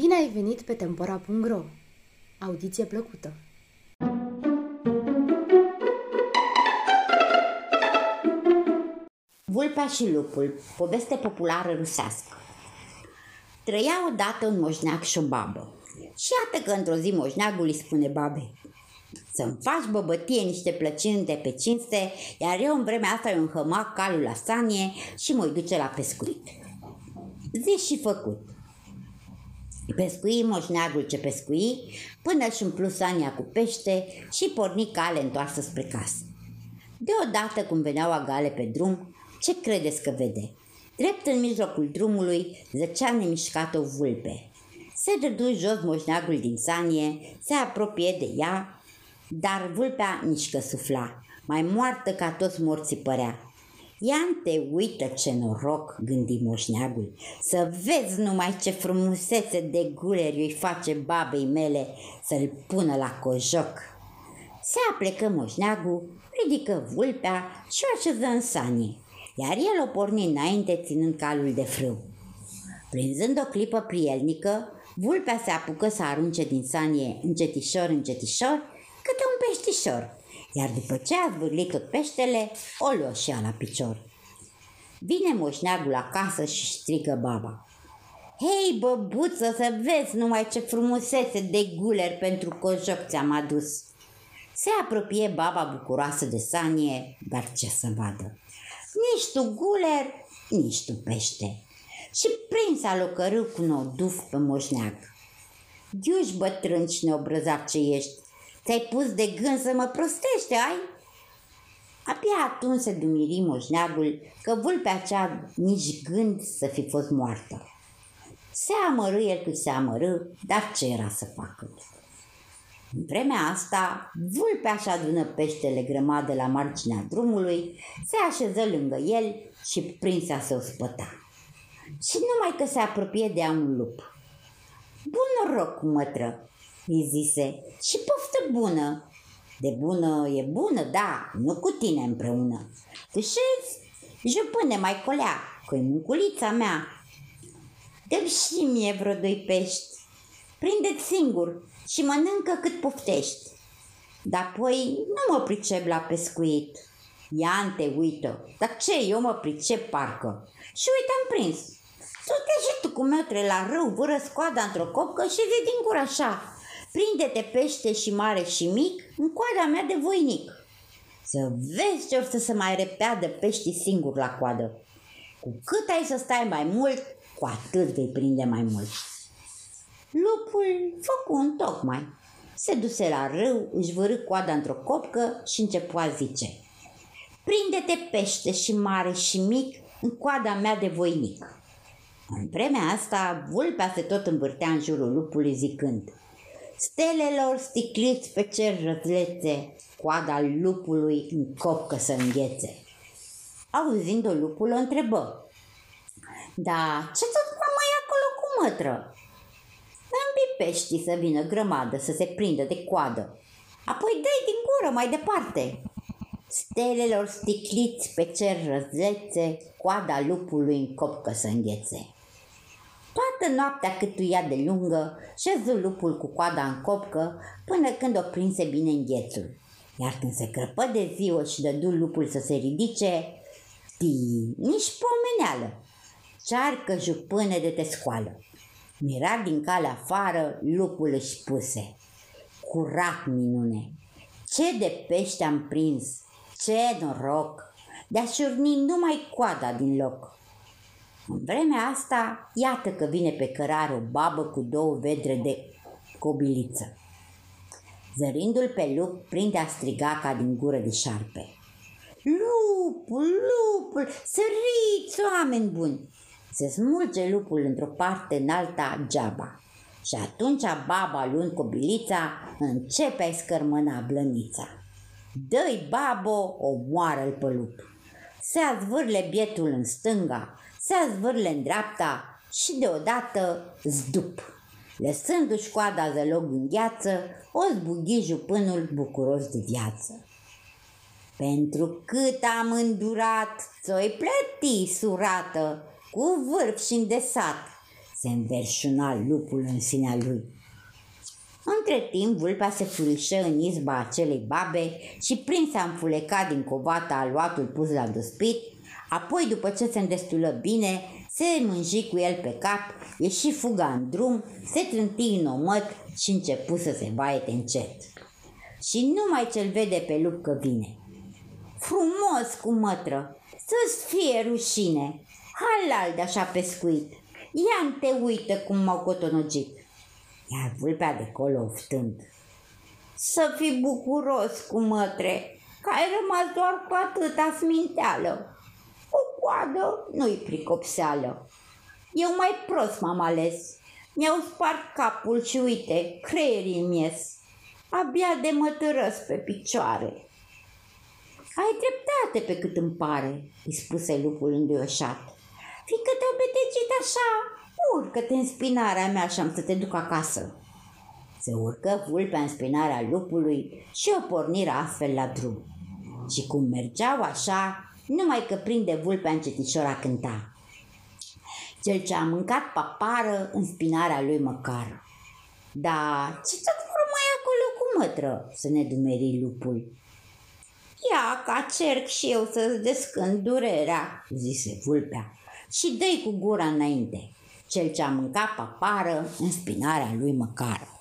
Bine ai venit pe Tempora.ro! Audiție plăcută! Vulpea și lupul, poveste populară rusească. Trăia odată un moșneac și o babă. Și iată că într-o zi moșneagul îi spune babei să-mi faci băbătie niște plăcinte pe cinste, iar eu în vremea asta îmi hămac calul la sanie și mă duce la pescuit. Zi și făcut. Pescui moșneagul ce pescui, până și umplu sania cu pește și porni cale întoarsă spre casă. Deodată, cum veneau agale pe drum, ce credeți că vede? Drept în mijlocul drumului zăcea nemișcat o vulpe. Se dădu jos moșneagul din sanie, se apropie de ea, dar vulpea nici că sufla, mai moartă ca toți morții părea. Iante, uită ce noroc, gândi moșneagul, să vezi numai ce frumusețe de guleri îi face babei mele să-l pună la cojoc. Se aplecă moșneagul, ridică vulpea și o așeză în sanie, iar el o porni înainte ținând calul de frâu. Prinzând o clipă prielnică, vulpea se apucă să arunce din sanie încetișor, încetișor, câte un peștișor, iar după ce a zvârlit tot peștele, o luă și la picior. Vine moșneagul acasă și strigă baba. Hei, băbuță, să vezi numai ce frumusețe de guler pentru cojoc ți-am adus. Se apropie baba bucuroasă de sanie, dar ce să vadă? Nici tu guler, nici tu pește. Și prinsa locărâ cu noduf pe moșneag. Diuși bătrân și neobrăzat ce ești, Ți-ai pus de gând să mă prostește, ai? Abia atunci se dumiri moșneagul că vulpea cea nici gând să fi fost moartă. Se amărâ el cât se amărâ, dar ce era să facă? În vremea asta, vulpea și adună peștele grămadă la marginea drumului, se așeză lângă el și prinsa să o spăta. Și numai că se apropie de un lup. Bun noroc, mătră, îi zise, și poftă bună. De bună e bună, da, nu cu tine împreună. Tâșezi, jupâne mai colea, că e munculița mea. dă și mie vreo doi pești. Prinde-ți singur și mănâncă cât poftești. Dar apoi nu mă pricep la pescuit. Ia te uită. Dar ce, eu mă pricep parcă. Și uite am prins. Tu te și tu cu metre la râu, vâră scoada într-o copcă și zi din gură așa. Prinde-te pește și mare și mic în coada mea de voinic. Să vezi ce or să se mai repeadă peștii singur la coadă. Cu cât ai să stai mai mult, cu atât vei prinde mai mult. Lupul făcu un tocmai. Se duse la râu, își vărâ coada într-o copcă și începu a zice Prinde-te pește și mare și mic în coada mea de voinic. În vremea asta, vulpea se tot învârtea în jurul lupului zicând – Stelelor sticliți pe cer răzlețe, coada lupului în copcă să înghețe. Auzind-o, lupul o întrebă. Da, ce tot mai acolo cu mătră? Îmbi peștii să vină grămadă să se prindă de coadă. Apoi dai din gură mai departe. Stelelor sticliți pe cer răzlețe, coada lupului în copcă să înghețe. Toată noaptea câtuia de lungă, șezu lupul cu coada în copcă, până când o prinse bine înghețul. Iar când se crăpă de ziua și dădu lupul să se ridice, știi, nici pomeneală. Cearcă jupâne de te scoală. Mira din cale afară, lupul își puse. Curat minune! Ce de pește am prins! Ce noroc! De-a numai coada din loc. În vremea asta, iată că vine pe cărare o babă cu două vedre de cobiliță. Zărindu-l pe lup, prinde a striga ca din gură de șarpe. Lupul, lupul, săriți, oameni buni! Se smulge lupul într-o parte în alta geaba. Și atunci baba, luând cobilița, începe a-i scărmâna blănița. Dă-i babo, o moară-l pe lup. Se azvârle bietul în stânga, se azvârle în dreapta și deodată zdup. Lăsându-și coada zălog în gheață, o zbughi jupânul bucuros de viață. Pentru cât am îndurat, ți-o plăti surată, cu vârf și îndesat. se înverșuna lupul în sinea lui. Între timp, vulpea se furișă în izba acelei babe și prins a înfulecat din covata aluatul pus la duspit, apoi, după ce se îndestulă bine, se mânji cu el pe cap, ieși fuga în drum, se trânti în omăt și începu să se baete încet. Și numai ce-l vede pe lup că vine. Frumos cu mătră, să-ți fie rușine, halal de așa pescuit, ia te uită cum m-au cotonogit. Iar vulpea de colo oftând. Să fii bucuros cu mătre, că ai rămas doar cu atâta sminteală. O coadă nu-i pricopseală. Eu mai prost m-am ales. Mi-au spart capul și uite, creierii mies. Abia de mă târăs pe picioare. Ai dreptate pe cât îmi pare, îi spuse lupul înduioșat. Fiindcă te-au betecit așa, urcă-te în spinarea mea și am să te duc acasă. Se urcă vulpea în spinarea lupului și o porniră astfel la drum. Și cum mergeau așa, numai că prinde vulpea încetișor a cânta. Cel ce a mâncat papară în spinarea lui măcar. Da, ce tot mai acolo cu mătră, să ne dumeri lupul. Ia ca cerc și eu să-ți descând durerea, zise vulpea, și dă cu gura înainte, cel ce a mâncat papară în spinarea lui măcar.